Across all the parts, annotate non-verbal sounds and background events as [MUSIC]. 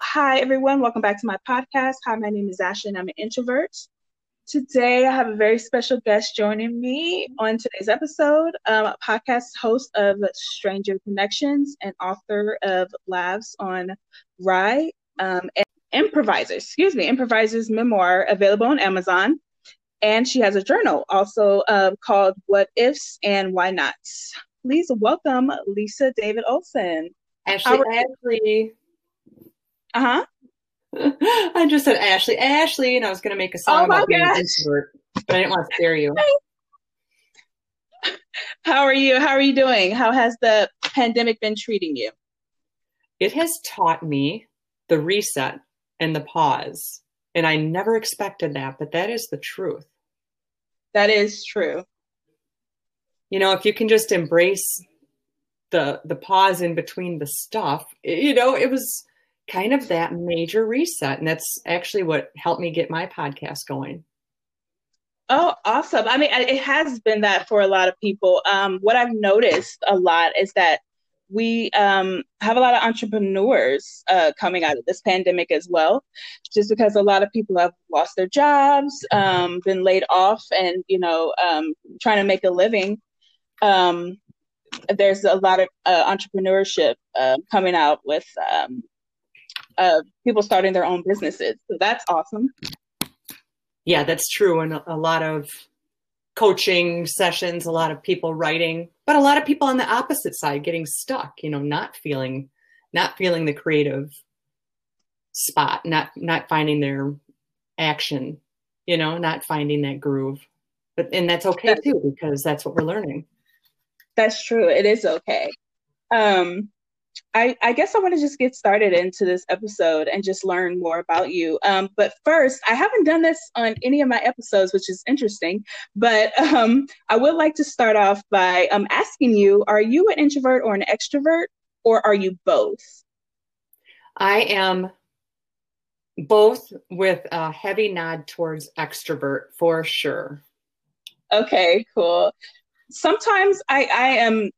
Hi, everyone. Welcome back to my podcast. Hi, my name is Ashley, and I'm an introvert. Today, I have a very special guest joining me on today's episode, um, a podcast host of Stranger Connections and author of Laughs on Rye, um, and Improvisers, excuse me, Improvisers memoir available on Amazon. And she has a journal also uh, called What Ifs and Why Nots. Please welcome Lisa David Olson. Ashley, Ashley. Uh huh. [LAUGHS] I just said Ashley, Ashley, and I was going to make a song Oh about being an introvert, but I didn't want to scare you. [LAUGHS] How are you? How are you doing? How has the pandemic been treating you? It has taught me the reset and the pause, and I never expected that, but that is the truth. That is true. You know, if you can just embrace the the pause in between the stuff, you know, it was kind of that major reset, and that's actually what helped me get my podcast going. Oh, awesome. I mean, it has been that for a lot of people. Um, what I've noticed a lot is that we um, have a lot of entrepreneurs uh, coming out of this pandemic as well, just because a lot of people have lost their jobs, um, been laid off, and, you know, um, trying to make a living. Um, there's a lot of uh, entrepreneurship uh, coming out with uh, people starting their own businesses. So that's awesome. Yeah, that's true. And a, a lot of coaching sessions, a lot of people writing, but a lot of people on the opposite side getting stuck, you know, not feeling not feeling the creative spot, not not finding their action, you know, not finding that groove. But and that's okay too because that's what we're learning. That's true. It is okay. Um, I, I guess I want to just get started into this episode and just learn more about you. Um, but first, I haven't done this on any of my episodes, which is interesting. But um, I would like to start off by um, asking you Are you an introvert or an extrovert, or are you both? I am both with a heavy nod towards extrovert for sure. Okay, cool. Sometimes I, I am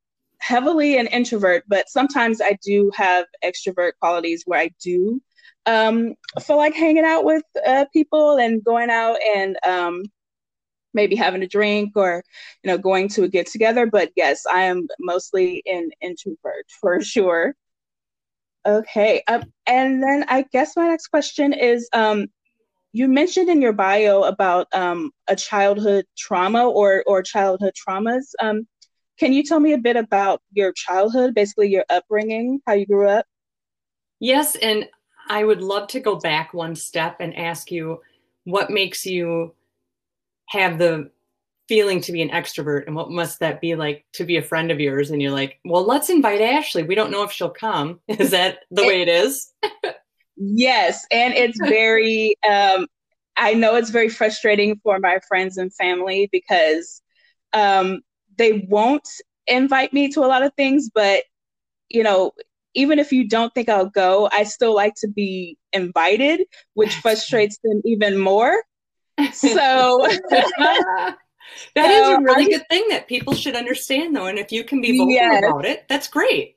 heavily an introvert, but sometimes I do have extrovert qualities where I do um, feel like hanging out with uh, people and going out and um, maybe having a drink or you know going to a get together. But yes, I am mostly an introvert [LAUGHS] for sure. Okay, um, and then I guess my next question is um, you mentioned in your bio about um, a childhood trauma or or childhood traumas. Um, can you tell me a bit about your childhood, basically your upbringing, how you grew up? Yes, and I would love to go back one step and ask you what makes you have the feeling to be an extrovert and what must that be like to be a friend of yours and you're like, "Well, let's invite Ashley. We don't know if she'll come." [LAUGHS] Is that the way it is? [LAUGHS] Yes, and it's very um I know it's very frustrating for my friends and family because um they won't invite me to a lot of things, but you know, even if you don't think I'll go, I still like to be invited, which frustrates them even more. So [LAUGHS] That is So, a really I- good thing that people should understand though and if you can be vocal Yes. about it, that's great.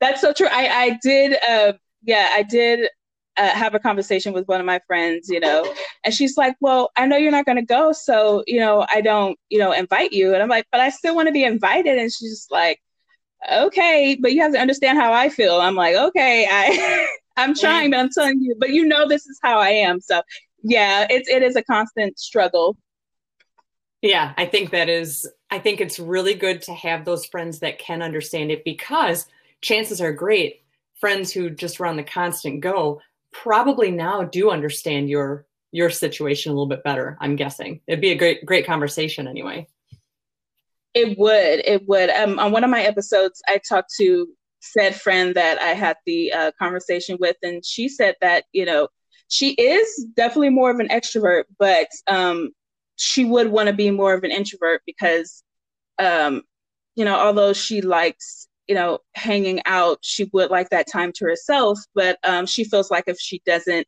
That's so true. I I did. Uh, yeah, I did uh, have a conversation with one of my friends. You know, and she's like, "Well, I know you're not going to go, so you know, I don't, you know, invite you." And I'm like, "But I still want to be invited." And she's just like, "Okay, but you have to understand how I feel." I'm like, "Okay, I [LAUGHS] I'm trying, but I'm telling you, but you know, this is how I am." So yeah, it's it is a constant struggle. Yeah, I think that is, I think it's really good to have those friends that can understand it because chances are great friends who just run the constant go probably now do understand your your situation a little bit better i'm guessing it'd be a great great conversation anyway It would. It would. Um, on one of my episodes, I talked to said friend that I had the uh, conversation with, and she said that you know she is definitely more of an extrovert, but um, she would want to be more of an introvert because um, you know although she likes you know hanging out, she would like that time to herself. But um, she feels like if she doesn't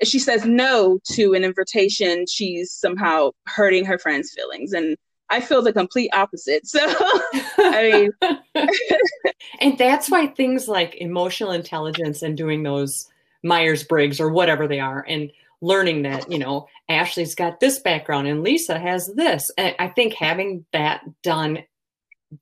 if she says no to an invitation, she's somehow hurting her friend's feelings. And I feel the complete opposite. So, I mean, [LAUGHS] and that's why things like emotional intelligence and doing those Myers Briggs or whatever they are, and learning that, you know, Ashley's got this background and Lisa has this. And I think having that done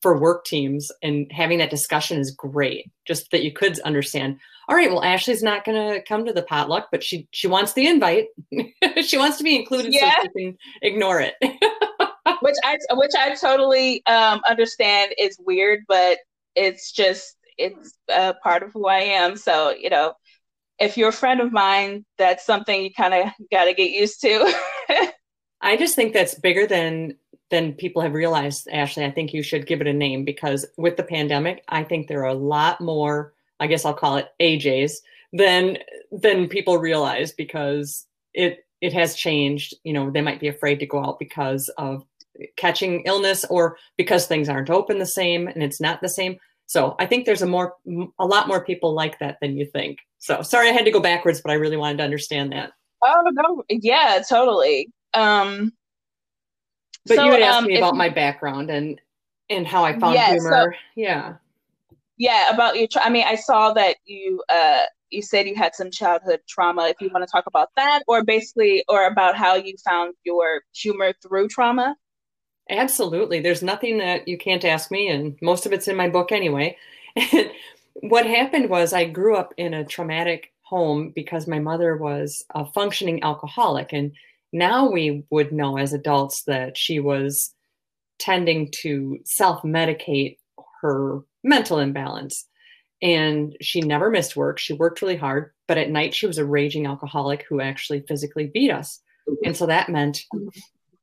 for work teams and having that discussion is great. Just that you could understand, all right, well, Ashley's not going to come to the potluck, but she she wants the invite. [LAUGHS] she wants to be included yeah. so she can ignore it. [LAUGHS] which I which I totally um, understand is weird, but it's just it's a part of who I am. So you know, if you're a friend of mine, that's something you kind of got to get used to. [LAUGHS] I just think that's bigger than than people have realized. Ashley, I think you should give it a name because with the pandemic, I think there are a lot more. I guess I'll call it AJs than than people realize because it it has changed. You know, they might be afraid to go out because of catching illness or because things aren't open the same and it's not the same. So I think there's a more a lot more people like that than you think. So sorry I had to go backwards, but I really wanted to understand that. Oh no, yeah, totally. Um but so, you had asked um, me about my background and and how I found yeah, humor. So, yeah. Yeah, about your I mean, I saw that you uh you said you had some childhood trauma. If you want to talk about that or basically or about how you found your humor through trauma. Absolutely. There's nothing that you can't ask me, and most of it's in my book anyway. And [LAUGHS] what happened was I grew up in a traumatic home because my mother was a functioning alcoholic. And now we would know as adults that she was tending to self medicate her mental imbalance. And she never missed work. She worked really hard, but at night she was a raging alcoholic who actually physically beat us. Mm-hmm. And so that meant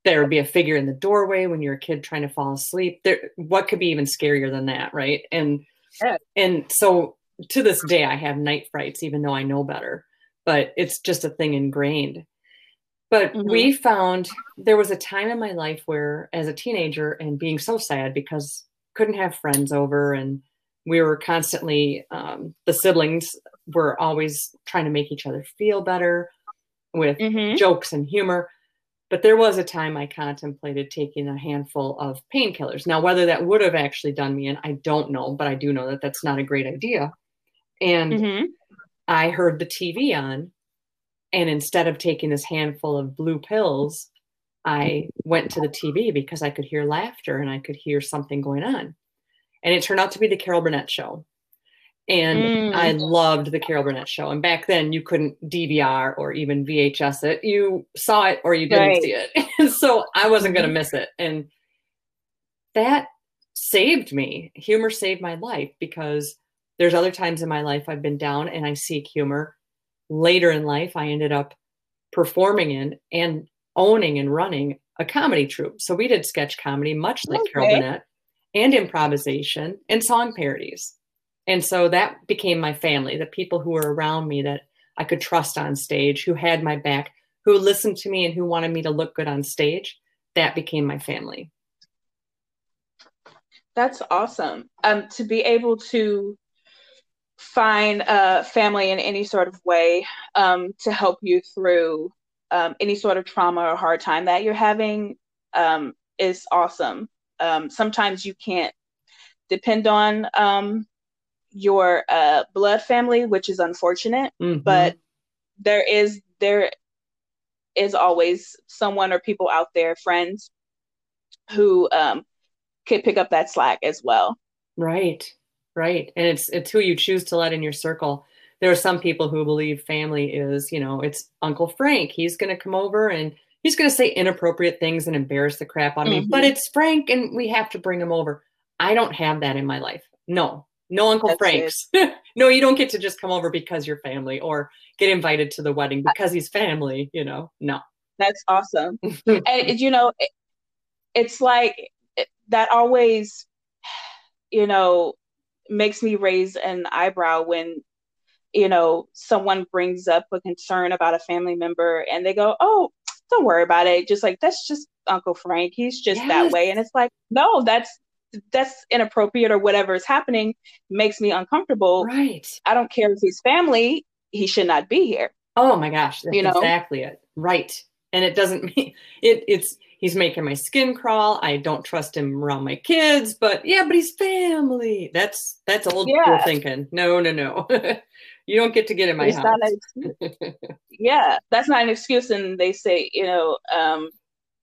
there would be a figure in the doorway when you're a kid trying to fall asleep there what could be even scarier than that right and yeah. and so to this day i have night frights even though i know better but it's just a thing ingrained but mm-hmm. we found there was a time in my life where as a teenager and being so sad because couldn't have friends over and we were constantly um, the siblings were always trying to make each other feel better with mm-hmm. jokes and humor but there was a time I contemplated taking a handful of painkillers. Now, whether that would have actually done me in, I don't know, but I do know that that's not a great idea. And mm-hmm. I heard the TV on, and instead of taking this handful of blue pills, I went to the TV because I could hear laughter and I could hear something going on. And it turned out to be the Carol Burnett show. And mm. I loved the Carol Burnett show. And back then you couldn't DVR or even VHS it. You saw it or you didn't right. see it. [LAUGHS] so I wasn't going to miss it. And that saved me. Humor saved my life because there's other times in my life I've been down and I seek humor. Later in life, I ended up performing in and owning and running a comedy troupe. So we did sketch comedy, much like okay. Carol Burnett, and improvisation and song parodies. And so that became my family, the people who were around me that I could trust on stage, who had my back, who listened to me and who wanted me to look good on stage. That became my family. That's awesome. Um, to be able to find a family in any sort of way um, to help you through um, any sort of trauma or hard time that you're having um, is awesome. Um, sometimes you can't depend on um, your uh, blood family, which is unfortunate, mm-hmm. but there is there is always someone or people out there, friends, who um, could pick up that slack as well. Right, right, and it's it's who you choose to let in your circle. There are some people who believe family is, you know, it's Uncle Frank. He's going to come over and he's going to say inappropriate things and embarrass the crap out of mm-hmm. me. But it's Frank, and we have to bring him over. I don't have that in my life. No, no Uncle That's Franks. [LAUGHS] no, you don't get to just come over because you're family or get invited to the wedding because he's family, you know. No. That's awesome. [LAUGHS] and you know, it, it's like that always [SIGHS] you know makes me raise an eyebrow when you know someone brings up a concern about a family member and they go, "Oh, don't worry about it. Just like that's just Uncle Frank. He's just yes. that way." And it's like, "No, that's that's inappropriate or whatever is happening makes me uncomfortable. Right. I don't care if he's family, he should not be here. Oh my gosh, that's you know? exactly it. Right. And it doesn't [LAUGHS] mean it it's he's making my skin crawl. I don't trust him around my kids, but yeah, but he's family. That's that's old yeah. school thinking. No, no, no. [LAUGHS] you don't get to get in my It's house. an [LAUGHS] yeah, that's not an excuse. And they say, you know, um,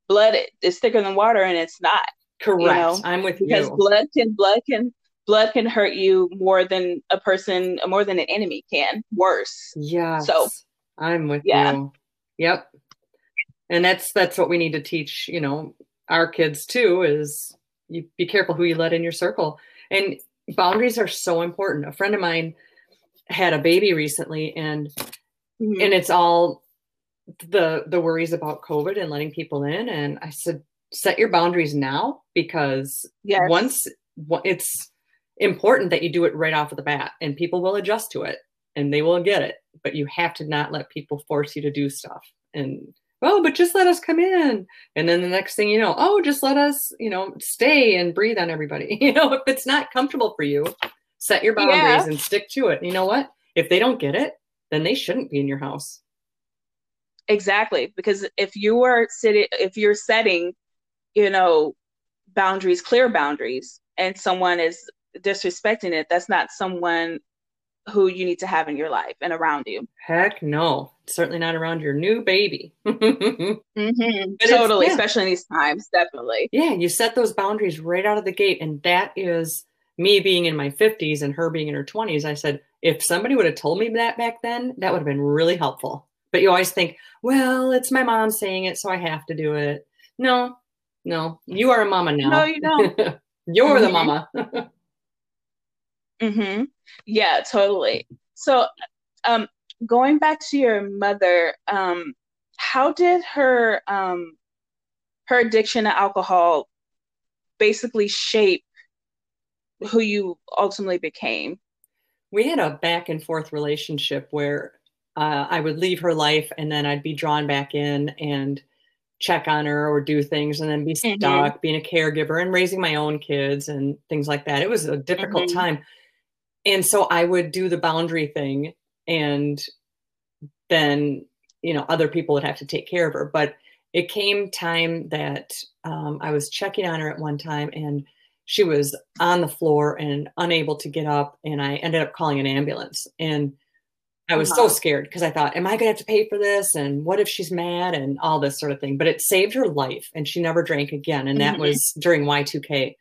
blood is thicker than water, and it's not Correct. know, I'm with you. because blood can blood can blood can hurt you more than a person, more than an enemy can. Worse. Yes. So, I'm with yeah. you. Yep. And that's that's what we need to teach, you know, our kids too is you be careful who you let in your circle. And boundaries are so important. A friend of mine had a baby recently and Mhm. and it's all the the worries about COVID and letting people in. And I said, set your boundaries now because yes. once it's important that you do it right off of the bat and people will adjust to it and they will get it but you have to not let people force you to do stuff and oh but just let us come in and then the next thing you know oh just let us you know stay and breathe on everybody [LAUGHS] you know if it's not comfortable for you set your boundaries Yeah. and stick to it you know what if they don't get it then they shouldn't be in your house Exactly. Because if you are sitting, if you're setting, you know, boundaries, clear boundaries, and someone is disrespecting it, that's not someone who you need to have in your life and around you. heck no certainly not around your new baby [LAUGHS] Mm-hmm. Totally, yeah. especially in these times, definitely. Yeah, you set those boundaries right out of the gate. And that is me being in my 50s and her being in her 20s. I said, if somebody would have told me that back then, that would have been really helpful. But you always think, well, it's my mom saying it, so I have to do it. No, no, you are a mama now. No, you don't. [LAUGHS] You're the Mhm. mama. [LAUGHS] Mm-hmm. Yeah, totally. So, um, going back to your mother, um, how did her um her addiction to alcohol basically shape who you ultimately became? we had a back and forth relationship where uh, I would leave her life and then I'd be drawn back in and check on her or do things and then be Mhm. stuck being a caregiver and raising my own kids and things like that. It was a difficult Mhm. time. And so I would do the boundary thing and then, you know, other people would have to take care of her. But it came time that um, I was checking on her at one time and she was on the floor and unable to get up and i ended up calling an ambulance. And i was so Uh-huh. scared because i thought am i going to have to pay for this? And what if she's mad? and all this sort of thing. But it saved her life and she never drank again. And that Mhm. was during y2k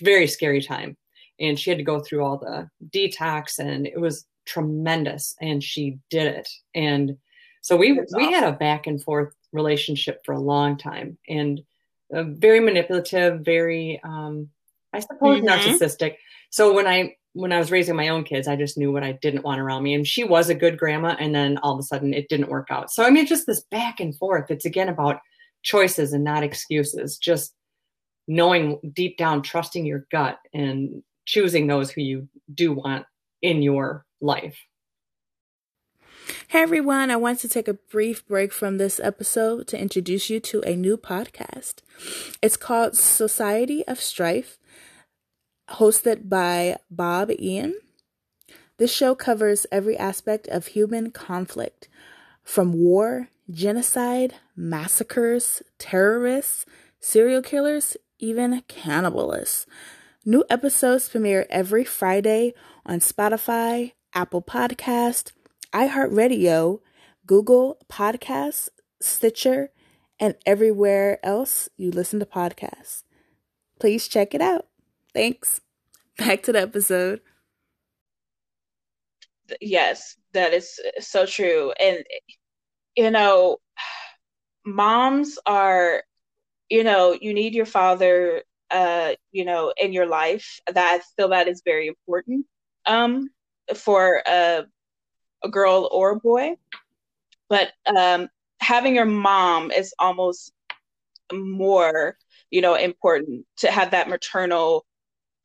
very scary time and she had to go through all the detox and it was tremendous and she did it. And so we we had a back and forth relationship for a long time and uh, very manipulative very um i suppose Mhm. narcissistic. So when i when i was raising my own kids i just knew what i didn't want around me and she was a good grandma and then all of a sudden it didn't work out. So i mean just this back and forth. It's again about choices and not excuses just knowing deep down trusting your gut and choosing those who you do want in your life Hey everyone, I want to take a brief break from this episode to introduce you to a new podcast. It's called Society of Strife, hosted by Bob Ian. This show covers every aspect of human conflict, from war, genocide, massacres, terrorists, serial killers, even cannibalists. New episodes premiere every Friday on Spotify, Apple Podcast, iHeartRadio, Google Podcasts, Stitcher, and everywhere else you listen to podcasts. Please check it out. Thanks. [LAUGHS] Back to the episode. Yes, that is so true. And, you know, [SIGHS] moms are, you know, you need your father, uh, you know, in your life. That I feel that is very important um, for a, a girl or a boy. But um, having your mom is almost more, you know, important to have that maternal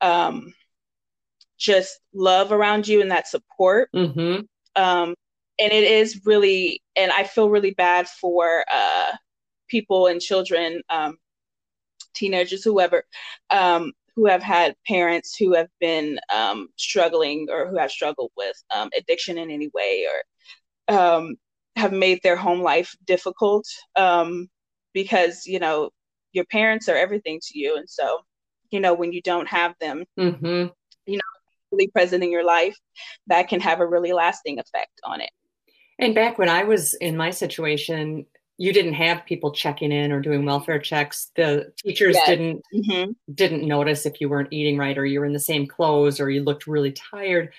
um, just love around you and that support mm-hmm. um, and it is really and i feel really bad for uh, people and children um, teenagers whoever um, who have had parents who have been um, struggling or who have struggled with um, addiction in any way or um, have made their home life difficult um, because you know your parents are everything to you and so you know when you don't have them Mm-hmm. really present in your life, that can have a really lasting effect on it. And back when I was in my situation, you didn't have people checking in or doing welfare checks. The teachers yes. didn't mm-hmm. didn't notice if you weren't eating right or you were in the same clothes or you looked really tired.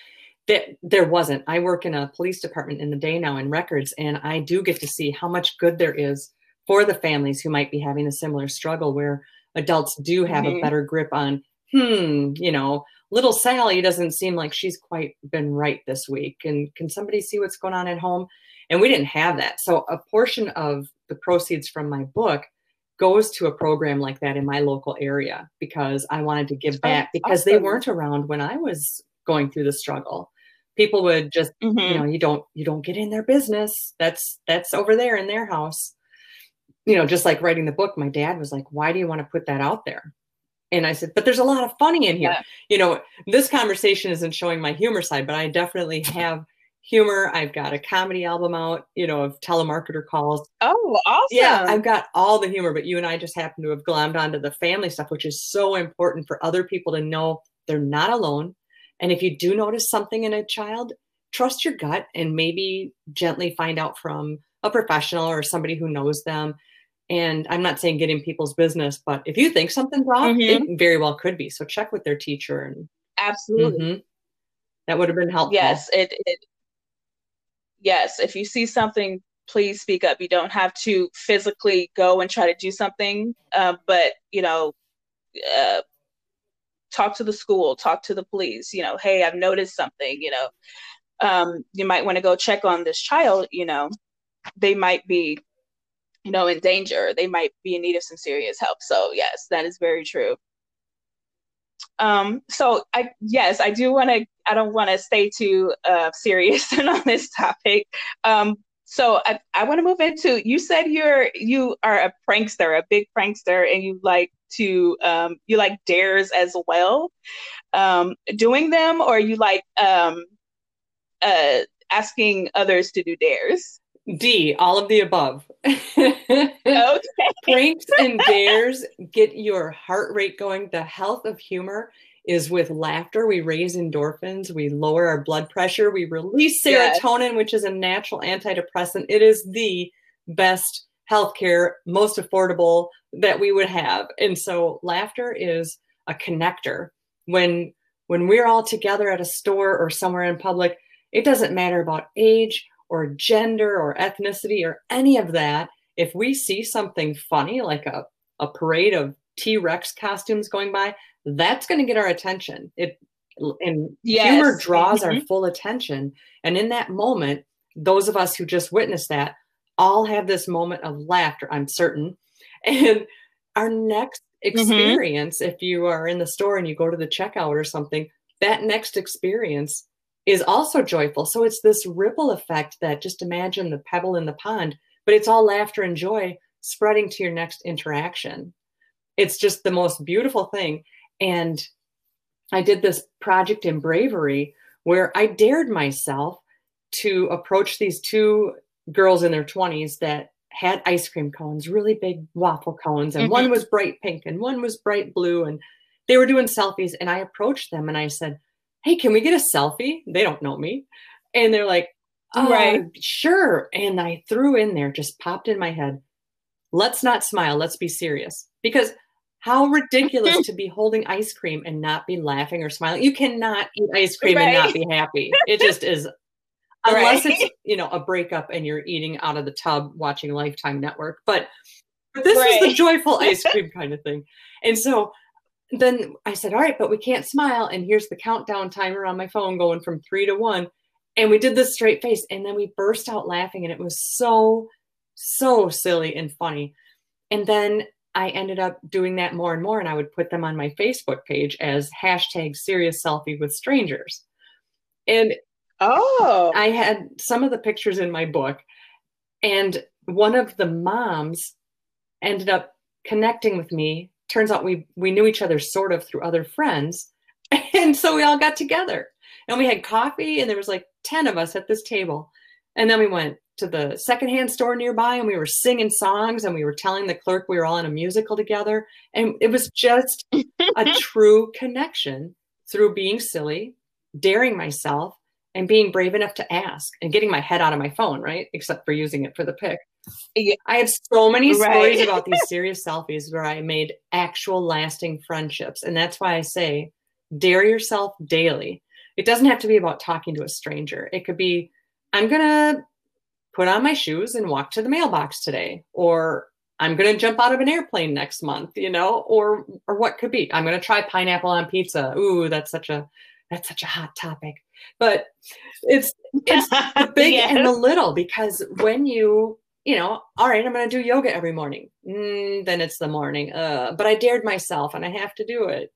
That there wasn't. I work in a police department in the day now in records, and I do get to see how much good there is for the families who might be having a similar struggle where adults do have mm-hmm. a better grip on, hmm, you know, little Sally doesn't seem like she's quite been right this week. And can somebody see what's going on at home? And we didn't have that. So a portion of the proceeds from my book goes to a program like that in my local area because I wanted to give back because awesome. they weren't around when I was going through the struggle. People would just, mm-hmm. you know, you don't you don't get in their business. That's that's over there in their house. You know, just like writing the book, my dad was like, "Why do you want to put that out there?" And I said, "But there's a lot of funny in here." Yeah. You know, this conversation isn't showing my humor side, but I definitely have humor. I've got a comedy album out, you know, of telemarketer calls. Oh, awesome. Yeah, I've got all the humor, but you and I just happen to have glommed onto the family stuff, which is so important for other people to know they're not alone. And if you do notice something in a child, trust your gut and maybe gently find out from a professional or somebody who knows them. And I'm not saying get in people's business, but if you think something's wrong, mm-hmm. it very well could be. So check with their teacher and absolutely. Mm-hmm. That would have been helpful. Yes, it, it yes, if you see something, please speak up. You don't have to physically go and try to do something, uh, but you know, uh, talk to the school, talk to the police. You know, hey, I've noticed something. You know, um, you might want to go check on this child. You know, they might be, you know, in danger. They might be in need of some serious help. So yes, that is very true. Um, so I yes, I do want to. I don't want to stay too uh, serious [LAUGHS] on this topic. Um, so I, I want to move into. You said you're you are a prankster, a big prankster, and you like to um, you like dares as well. Um, doing them, or you like um, uh, asking others to do dares. D, all of the above. okay. Pranks and dares get your heart rate going. The health of humor is with laughter. We raise endorphins, we lower our blood pressure, we release serotonin, yes. which is a natural antidepressant. It is the best healthcare, most affordable that we would have. And so laughter is a connector. When when we're all together at a store or somewhere in public, it doesn't matter about age or gender or ethnicity or any of that, if we see something funny like a, a parade of T-Rex costumes going by, that's going to get our attention. It and yes. humor draws mm-hmm. our full attention. And in that moment, those of us who just witnessed that all have this moment of laughter, I'm certain. [LAUGHS] And our next mm-hmm. experience, mm-hmm. if you are in the store and you go to the checkout or something, that next experience is also joyful. So it's this ripple effect that just imagine the pebble in the pond, but it's all laughter and joy spreading to your next interaction. It's just the most beautiful thing. And I did this project in bravery where I dared myself to approach these two girls in their 20s that had ice cream cones, really big waffle cones, and mm-hmm. one was bright pink and one was bright blue. And they were doing selfies. And I approached them and I said, hey, can we get a selfie? They don't know me. And they're like, oh, right. sure. And I threw in there, just popped in my head, let's not smile, let's be serious. Because how ridiculous [LAUGHS] to be holding ice cream and not be laughing or smiling. You cannot eat ice cream right. and not be happy. It just is [LAUGHS] unless right. it's you know a breakup and you're eating out of the tub watching Lifetime Network. But but this right. is the joyful [LAUGHS] ice cream kind of thing. And so then I said, all right, but we can't smile. And here's the countdown timer on my phone going from three to one. And we did this straight face. And then we burst out laughing. And it was so, so silly and funny. And then I ended up doing that more and more. And I would put them on my Facebook page as hashtag serious selfie with strangers. And oh, I had some of the pictures in my book. And one of the moms ended up connecting with me turns out we we knew each other sort of through other friends [LAUGHS] and so we all got together and we had coffee and there was like 10 of us at this table and then we went to the secondhand store nearby and we were singing songs and we were telling the clerk we were all in a musical together and it was just a [LAUGHS] true connection through being silly daring myself and being brave enough to ask and getting my head out of my phone, right? Except for using it for the pic. Yeah. I have so many Right. stories about these [LAUGHS] serious selfies where I made actual lasting friendships. And that's why I say dare yourself daily. It doesn't have to be about talking to a stranger. It could be, I'm going to put on my shoes and walk to the mailbox today, or I'm going to jump out of an airplane next month, you know, or, or what could be, I'm going to try pineapple on pizza. Ooh, that's such a, that's such a hot topic. But it's, it's the [LAUGHS] big and the little because when you you know all right i'm going to do yoga every morning. Mm, then it's the morning. Uh, but i dared myself and i have to do it.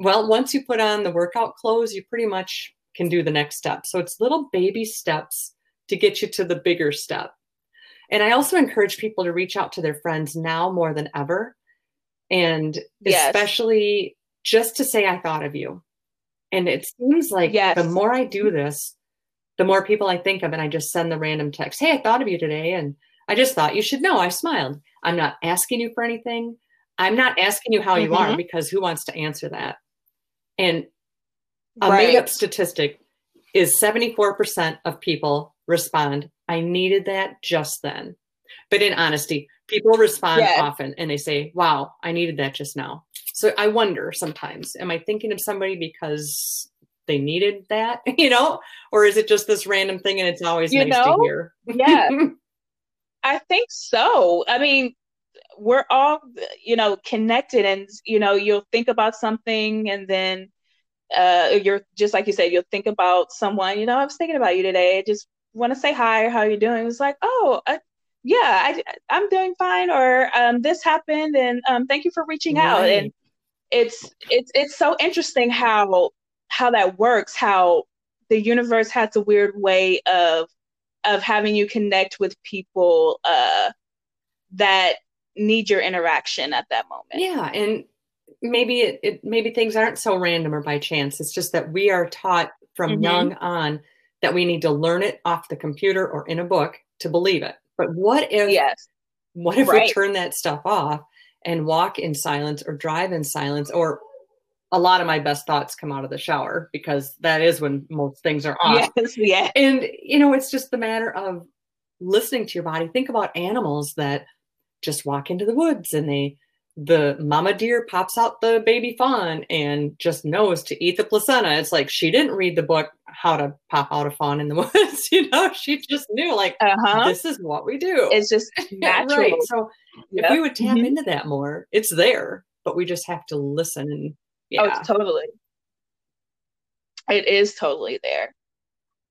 Well once you put on the workout clothes you pretty much can do the next step. So it's little baby steps to get you to the bigger step. And i also encourage people to reach out to their friends now more than ever. And Yes. especially just to say i thought of you. And it seems like Yes. the more i do this the more people I think of, and I just send the random text, Hey, I thought of you today. And I just thought you should know I smiled. I'm not asking you for anything. I'm not asking you how you are Mhm. because who wants to answer that? And a Right. made up statistic is 74% of people respond, I needed that just then. But in honesty, people respond Yes. often and they say, Wow, I needed that just now. So I wonder sometimes, am I thinking of somebody because they needed that, [LAUGHS] you know, or is it just this random thing and it's always You nice know? to hear? Yeah. [LAUGHS] I think so. I mean, we're all, you know, connected and, you know, you'll think about something and then uh you're just like you said, you'll think about someone, you know, I was thinking about you today. I just want to say hi or how you doing. It's like, oh, uh, yeah, I, I'm doing fine or um, this happened and um, thank you for reaching out. And it's it's it's so interesting how how that works how the universe has a weird way of of having you connect with people uh that need your interaction at that moment Yeah, and maybe it, it maybe things aren't so random or by chance. It's just that we are taught from Mhm. young on that we need to learn it off the computer or in a book to believe it. But what if yes what if we turn that stuff off and walk in silence or drive in silence or a lot of my best thoughts come out of the shower because that is when most things are off. yes [LAUGHS] yeah And you know, it's just the matter of listening to your body. Think about animals that just walk into the woods and they the mama deer pops out the baby fawn and just knows to eat the placenta. It's like she didn't read the book how to pop out a fawn in the [LAUGHS] woods, you know, she just knew like uh-huh this is what we do. it's just [LAUGHS] natural right. So if we would tap Mhm. into that more, it's there, but we just have to listen and yeah. it's totally it is totally there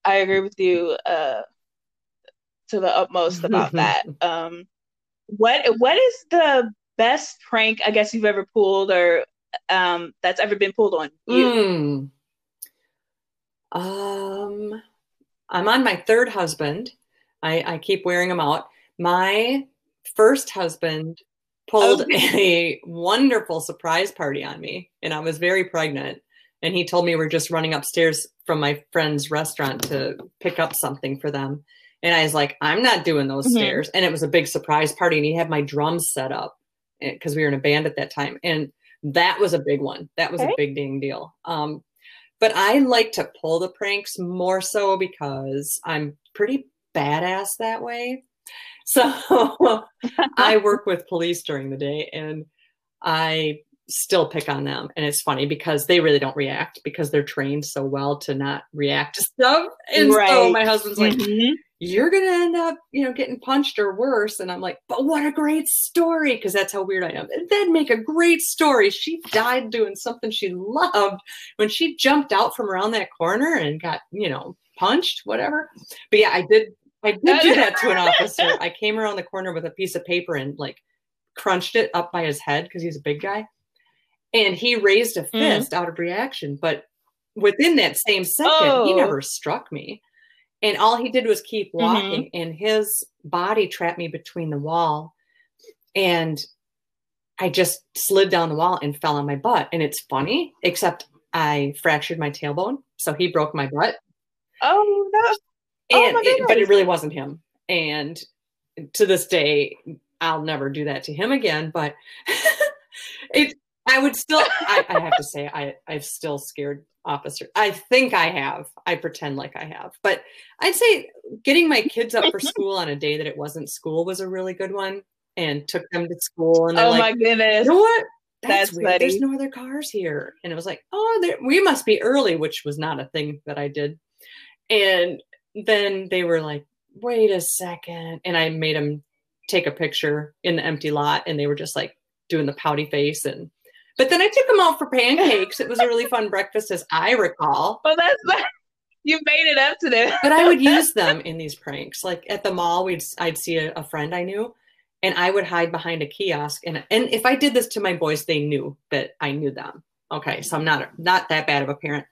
i agree with you uh to the utmost about [LAUGHS] that um what what is the best prank i guess you've ever pulled or um that's ever been pulled on you Mm. Um, I'm on my third husband. I, I keep wearing them out. My first husband pulled [LAUGHS] a wonderful surprise party on me, and I was very pregnant. And he told me we're just running upstairs from my friend's restaurant to pick up something for them. And I was like, I'm not doing those Mhm. stairs. And it was a big surprise party, and he had my drums set up because we were in a band at that time. And that was a big one. That was Okay. a big ding deal. Um, but I like to pull the pranks more so because I'm pretty badass that way. So [LAUGHS] I [LAUGHS] work with police during the day and I still pick on them. And it's funny because they really don't react because they're trained so well to not react to stuff. And so my husband's like, Mhm. you're gonna end up, you know, getting punched or worse. And I'm like, but what a great story, because that's how weird I am. And then make a great story. She died doing something she loved when she jumped out from around that corner and got, you know, punched, whatever. But yeah, I did I [LAUGHS] did do that to an officer. I came around the corner with a piece of paper and like crunched it up by his head because he's a big guy. And he raised a Mhm. fist out of reaction. But within that same second, he Oh. never struck me. And all he did was keep Mhm. walking, and his body trapped me between the wall. And I just slid down the wall and fell on my butt. And it's funny, except I fractured my tailbone. So he broke my butt. oh no Oh and my it- but it really wasn't him. And to this day, I'll never do that to him again. But [LAUGHS] it I would still, I, I have to say, I, I've still scared officers. I think I have. I pretend like I have. But I'd say getting my kids up for school on a day that it wasn't school was a really good one and took them to school. And oh like, my goodness. You know what? That's, weird. funny. There's no other cars here. And it was like, oh, there, we must be early, which was not a thing that I did. And then they were like, wait a second. And I made them take a picture in the empty lot. And they were just like doing the pouty face. And, but then I took them out for pancakes. it was a really fun [LAUGHS] breakfast, as I recall. Well, that's, you made it up to them. but I would use [LAUGHS] them in these pranks. Like at the mall, we'd, I'd see a, a friend I knew and I would hide behind a kiosk. And and if I did this to my boys, they knew that I knew them. Okay, so I'm not not that bad of a parent.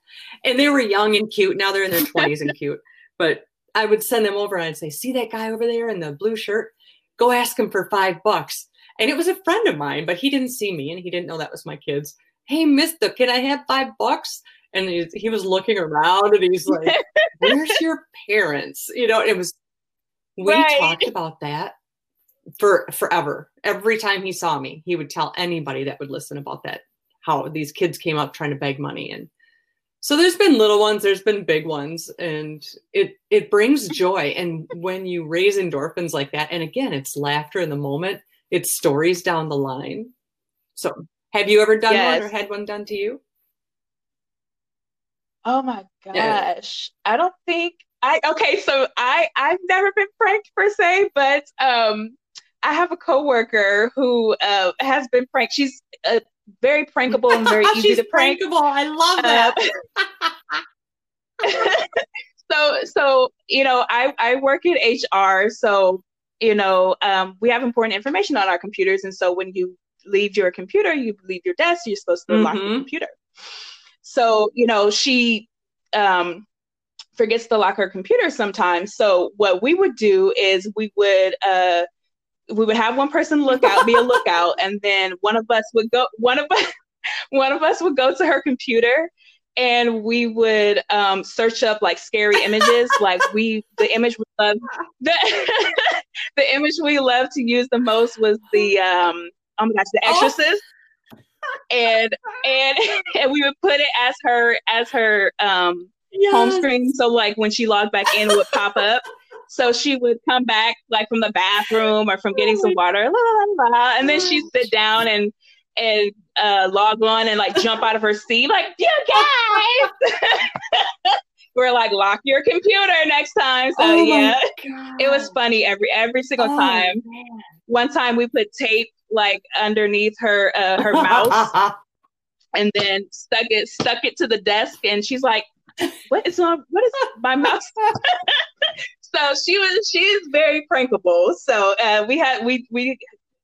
And they were young and cute. Now they're in their [LAUGHS] 20s and cute. But I would send them over and I'd say, "See that guy over there in the blue shirt? Go ask him for five bucks." And it was a friend of mine, but he didn't see me and he didn't know that was my kids. Hey, Mister, can I have five bucks? And he, he was looking around and he's like, [LAUGHS] "Where's your parents?" You know, it was. We Right. talked about that for forever. Every time he saw me, he would tell anybody that would listen about that how these kids came up trying to beg money and so there's been little ones, there's been big ones and it it brings [LAUGHS] joy and when you raise endorphins like that and again it's laughter in the moment, it's stories down the line. So, have you ever done one or had one done to you? Oh my Yeah. gosh. I don't think I okay, so I I've never been pranked per se, but um I have a coworker who uh has been pranked. She's uh, very prankable and very [LAUGHS] easy She's to prank. prankable. I love that. [LAUGHS] so so you know I I work in HR so you know um we have important information on our computers and so when you leave your computer you leave your desk you're supposed to lock Mhm. your computer so you know she um forgets to lock her computer sometimes so what we would do is we would uh we would have one person look out be a lookout [LAUGHS] and then one of us would go one of us [LAUGHS] one of us would go to her computer and we would um, search up like scary images. [LAUGHS] like we, the image we love, the, the image we love to use the most was the um, oh my gosh, The Oh. Exorcist, and and and we would put it as her as her um, home screen. So like when she logged back in, it would pop up. So she would come back like from the bathroom or from getting some water, la, la, la, and then she'd sit down and and uh, log on and like jump out of her seat, like you guys. [LAUGHS] We're like lock your computer next time. So Oh yeah, it was funny every every single Oh, time. man. One time we put tape like underneath her uh, her mouse [LAUGHS] and then stuck it stuck it to the desk and she's like what is on what is my mouse [LAUGHS] so she was she is very prankable. So uh we had we we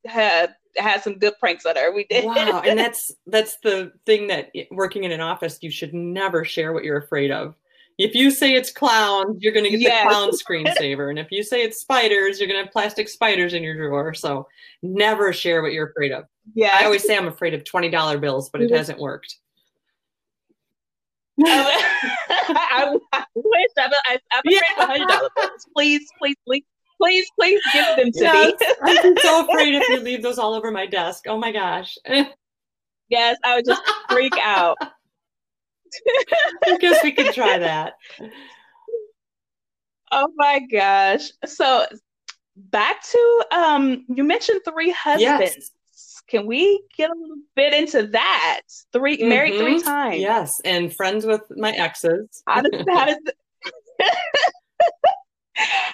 had had some good pranks on her. We did. Wow. [LAUGHS] And that's that's the thing that working in an office you should never share what you're afraid of. If you say it's clowns you're going to get Yes. the clown [LAUGHS] screensaver. And if you say it's spiders you're going to have plastic spiders in your drawer. So never share what you're afraid of. Yeah, i always say i'm afraid of $20 bills but it Mhm. hasn't worked [LAUGHS] I, I wish I, I, I'm afraid of hundred dollar bills. Please, please, please, please, please give them to Yes, [LAUGHS] me. be so afraid if you leave those all over my desk oh my gosh [LAUGHS] yes, I would just freak out. [LAUGHS] i guess we could try that Oh my gosh. So back to um you mentioned three husbands. Yes. Can we get a little bit into that? 3 married three Mhm. times. yes and friends with my exes How does how does [LAUGHS]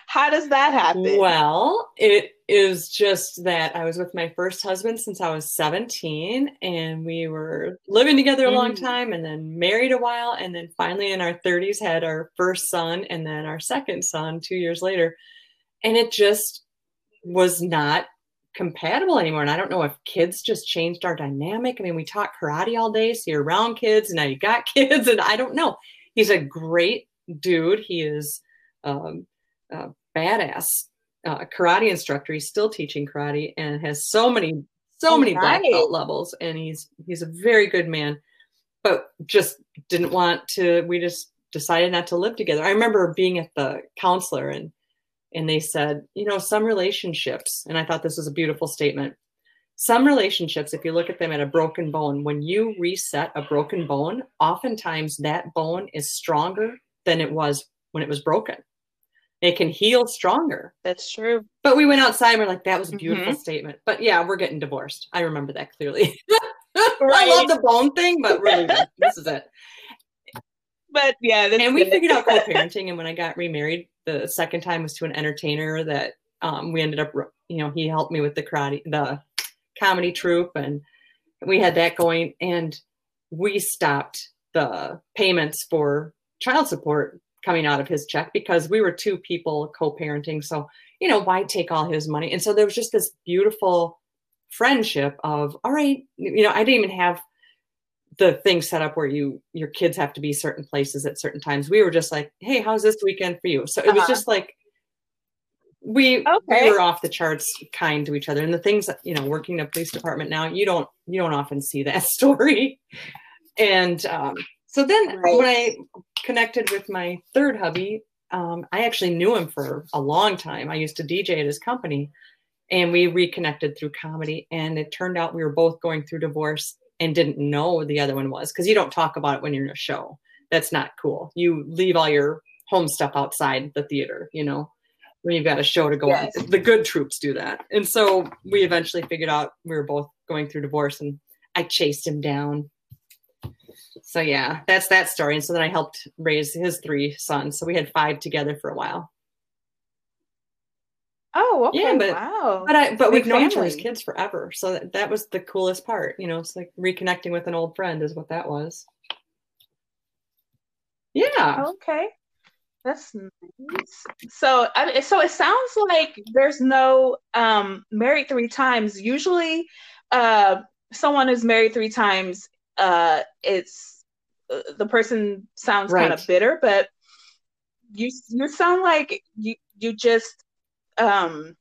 how does that happen? Well, it is just that I was with my first husband since I was 17, and we were living together a long Mhm. time, and then married a while, and then finally in our 30s had our first son, and then our second son two years later. And it just was not compatible anymore. And I don't know if kids just changed our dynamic. I mean, we taught karate all day, so you're around kids, and now you got [LAUGHS] kids, and I don't know. He's a great dude. He is um, uh, badass uh, karate instructor. He's still teaching karate and has so many, so many black belt levels. And he's he's a very good man, but just didn't want to. We just decided not to live together. I remember being at the counselor and and they said, you know, some relationships, and I thought this was a beautiful statement. some relationships, if you look at them at a broken bone, when you reset a broken bone, oftentimes that bone is stronger than it was when it was broken. It can heal stronger. That's true. But we went outside and we're like, that was a beautiful mm-hmm. statement. But yeah, we're getting divorced. I remember that clearly. [LAUGHS] I love the bone thing, but really, this is it. But yeah, and we figured out [LAUGHS] co-parenting. And when I got remarried, the second time was to an entertainer that um, we ended up, you know, he helped me with the karate, the comedy troupe, and we had that going. And we stopped the payments for child support coming out of his check because we were two people co-parenting. So, you know, why take all his money? And so there was just this beautiful friendship of, all right, you know, I didn't even have the thing set up where you your kids have to be certain places at certain times. We were just like, hey, how's this weekend for you? So it was uh-huh. just like we, okay. we were off the charts kind to each other and the things that you know working in a police department now you don't you don't often see that [LAUGHS] story and um, so then right. when i connected with my third hubby um, i actually knew him for a long time i used to dj at his company and we reconnected through comedy and it turned out we were both going through divorce and didn't know the other one was because you don't talk about it when you're in a show that's not cool you leave all your home stuff outside the theater you know when you've got a show to go yes. on. The good troops do that. And so we eventually figured out we were both going through divorce and I chased him down. So yeah, that's that story. And so then I helped raise his three sons. So we had five together for a while. Oh, okay. Yeah, but, wow. But I but we've known each other's kids forever. So that, that was the coolest part. You know, it's like reconnecting with an old friend is what that was. Yeah. Okay. That's nice. So, so it sounds like there's no um, married three times. Usually, uh, someone who's married three times, uh, it's uh, the person sounds right. kind of bitter, but you you sound like you you just um,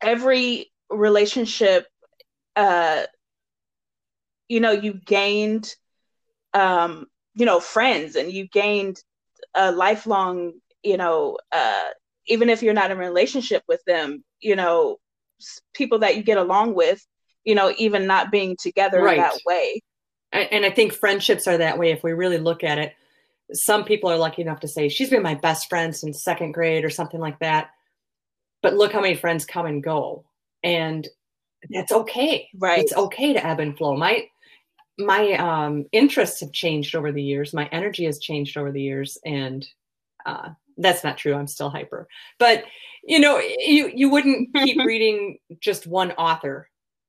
every relationship, uh, you know, you gained um, you know friends and you gained a lifelong, you know, uh, even if you're not in a relationship with them, you know, people that you get along with, you know, even not being together right. that way. And I think friendships are that way if we really look at it. Some people are lucky enough to say, she's been my best friend since second grade or something like that. But look how many friends come and go. And that's okay. Right. It's okay to ebb and flow. My my um, interests have changed over the years. My energy has changed over the years, and uh, that's not true. I'm still hyper, but you know, you you wouldn't [LAUGHS] keep reading just one author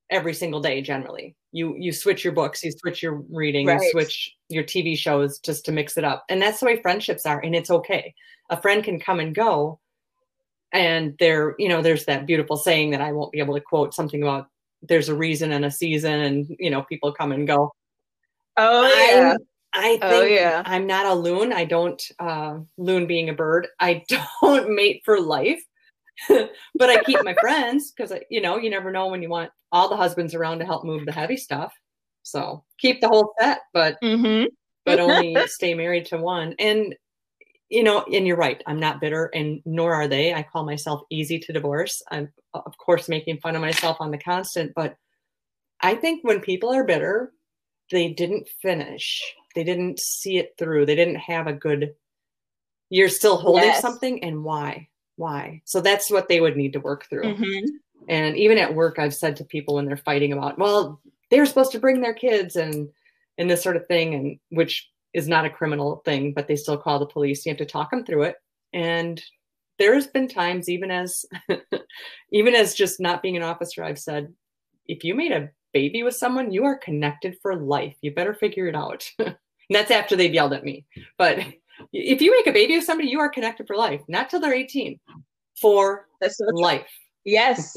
every single day. Generally, you you switch your books, you switch your reading, right. you switch your TV shows just to mix it up, and that's the way friendships are, and it's okay. A friend can come and go, and there, you know, there's that beautiful saying that I won't be able to quote something about there's a reason and a season and you know people come and go. Oh yeah. I oh, think oh, yeah. i'm not a loon. I don't uh, loon being a bird. I [LAUGHS] don't mate for life. [LAUGHS] But i keep my friends because you know you never know when you want all the husbands around to help move the heavy stuff. So keep the whole set but mm-hmm. but only stay married to one. And you know, and you're right. I'm not bitter, and nor are they. I call myself easy to divorce. I'm, of course, making fun of myself on the constant, but I think when people are bitter, they didn't finish. They didn't see it through. They didn't have a good. You're still holding yes. something, and why? Why? So that's what they would need to work through. Mm-hmm. And even at work, I've said to people when they're fighting about, well, they're supposed to bring their kids and and this sort of thing, and which is not a criminal thing, but they still call the police. You have to talk them through it. And there's been times, even as [LAUGHS] even as just not being an officer, I've said, if you made a baby with someone, you are connected for life. You better figure it out. [LAUGHS] and that's after they've yelled at me. But [LAUGHS] if you make a baby with somebody, you are connected for life, not till they're 18, for that's so life. Yes.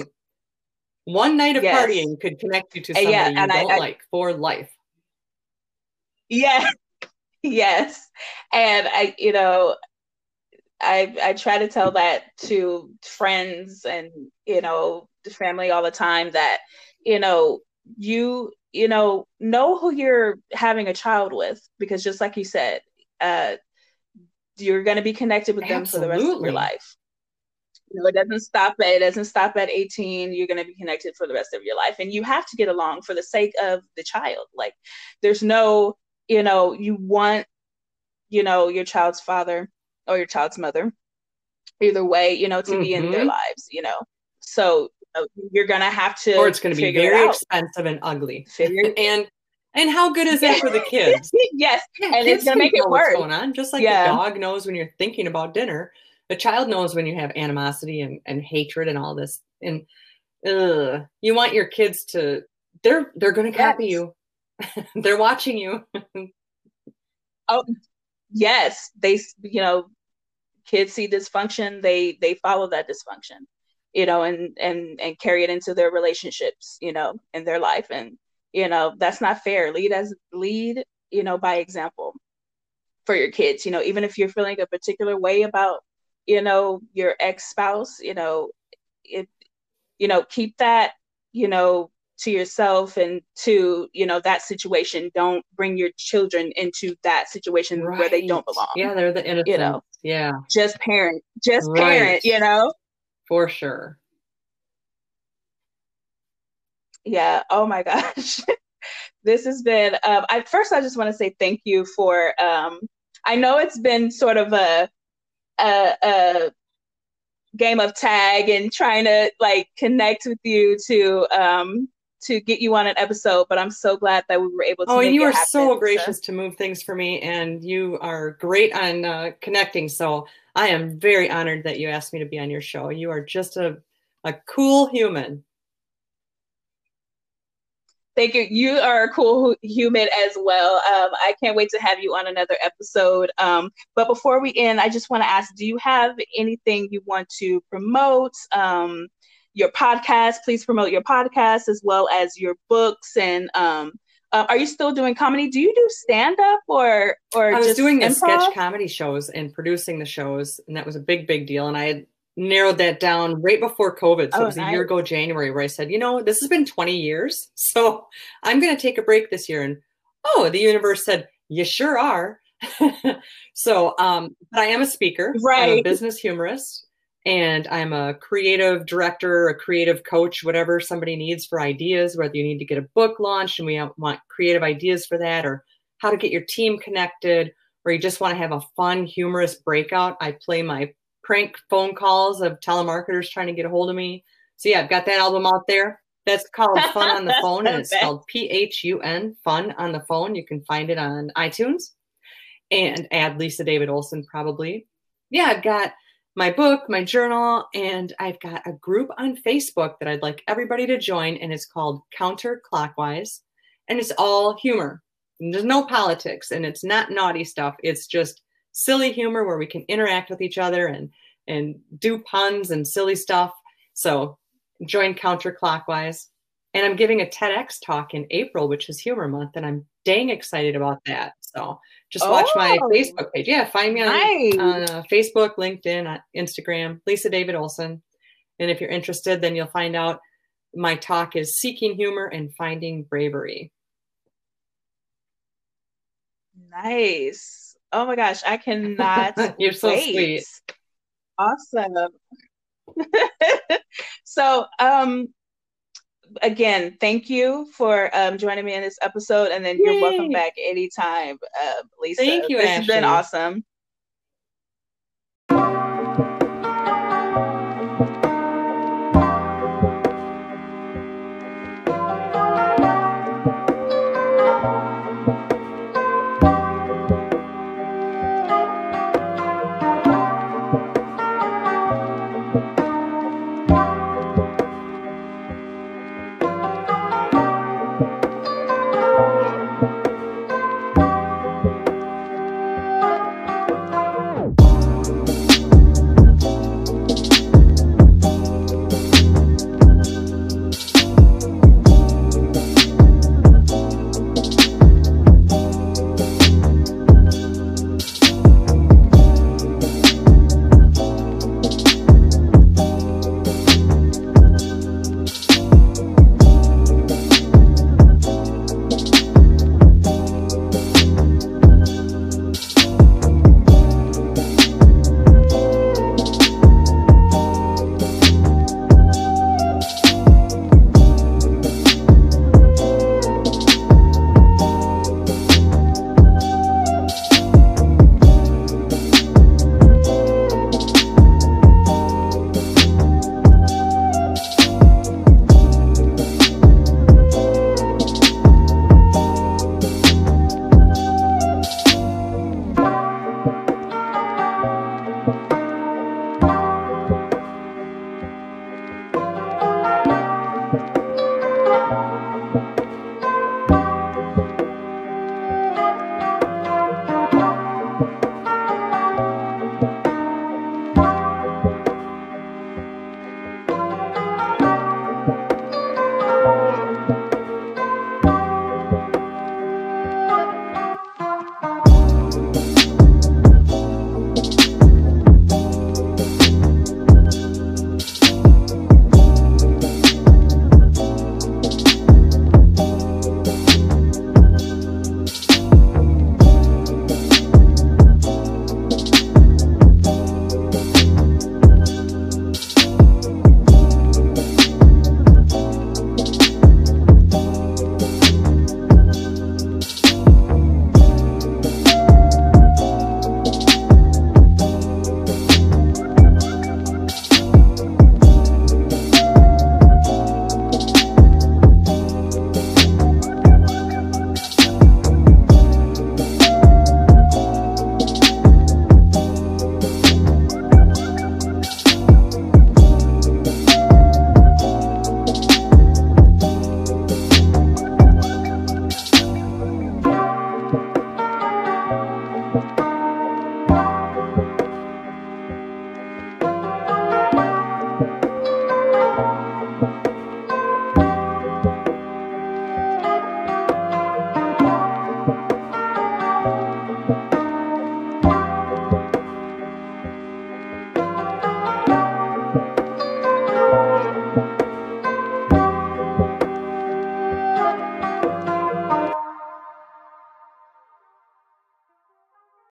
One night of yes. partying could connect you to uh, somebody yeah, you don't I, I, like for life. Yeah. [LAUGHS] yes. And I, you know, I I try to tell that to friends and you know the family all the time that you know you you know know who you're having a child with because just like you said uh you're going to be connected with Absolutely. them for the rest of your life You know, it doesn't stop at it doesn't stop at 18. You're gonna be connected for the rest of your life. And you have to get along for the sake of the child. Like there's no, you know, you want, you know, your child's father or your child's mother, either way, you know, to mm-hmm. be in their mm-hmm. lives, you know. So you're gonna have to or it's gonna be very expensive and ugly. Figure- [LAUGHS] and and how good is that for the [LAUGHS] kids? yes, yeah, and it's gonna make it worse. Going on, just like yeah. the dog knows when you're thinking about dinner, the child knows when you have animosity and, and hatred and all this. And uh, you want your kids to they're they're gonna copy yes. you. They're watching you. oh yes, they you know kids see dysfunction, they they follow that dysfunction, you know, and and and carry it into their relationships, you know, in their life and you know that's not fair lead as lead you know by example for your kids you know even if you're feeling a particular way about you know your ex-spouse you know it you know keep that you know to yourself and to you know that situation. Don't bring your children into that situation right. where they don't belong yeah they're the innocent you know? yeah. Just parent just right. parent you know? For sure. Yeah. Oh my [LAUGHS] gosh. This has been um I first I just want to say thank you for um I know it's been sort of a a, a game of tag and trying to like connect with you to um to get you on an episode, but I'm so glad that we were able to. Oh, and you are so gracious so. to move things for me, and you are great on uh, connecting. So I am very honored that you asked me to be on your show. You are just a a cool human. Thank you. You are a cool human as well. Um, I can't wait to have you on another episode. Um, but before we end, I just want to ask do you have anything you want to promote? Um, your podcast, please promote your podcast as well as your books. And um, uh, are you still doing comedy? Do you do stand up or or I was doing the sketch comedy shows and producing the shows, and that was a big big deal. And I had narrowed that down right before COVID. So oh, it was nice. a year ago, January, where I said, you know, this has been 20 years. [LAUGHS] So I'm going to take a break this year. And oh, the universe said, you sure are. [LAUGHS] so, um, but I am a speaker, right? I'm a business humorist, and I'm a creative director, a creative coach, whatever somebody needs for ideas, whether you need to get a book launched and we want creative ideas for that, or how to get your team connected, or you just want to have a fun, humorous breakout. I play my prank phone calls of telemarketers trying to get a hold of me. So yeah, I've got that album out there. That's called [LAUGHS] Phun on the Phone, and it's spelled P H U N, Phun on the Phone. You can find it on iTunes and add Lisa David Olson probably. Yeah, I've got my book, my journal, and I've got a group on Facebook that I'd like everybody to join, and it's called Counterclockwise, and it's all humor. And there's no politics, and it's not naughty stuff. It's just silly humor where we can interact with each other and and do puns and silly stuff. So join counterclockwise. And I'm giving a TEDx talk in April, which is Humor Month, and I'm dang excited about that. So just watch oh, my Facebook page. Yeah, find me on, nice. on uh, Facebook, LinkedIn, uh, Instagram, Lisa David Olson. And if you're interested, then you'll find out my talk is Seeking Humor and Finding Bravery. Nice. Oh my gosh, I cannot. [LAUGHS] You're so wait. sweet. Awesome. [LAUGHS] so, um, again, thank you for um, joining me in this episode, and then Yay. you're welcome back anytime, uh, Lisa. Thank you. This Ashley. has been awesome.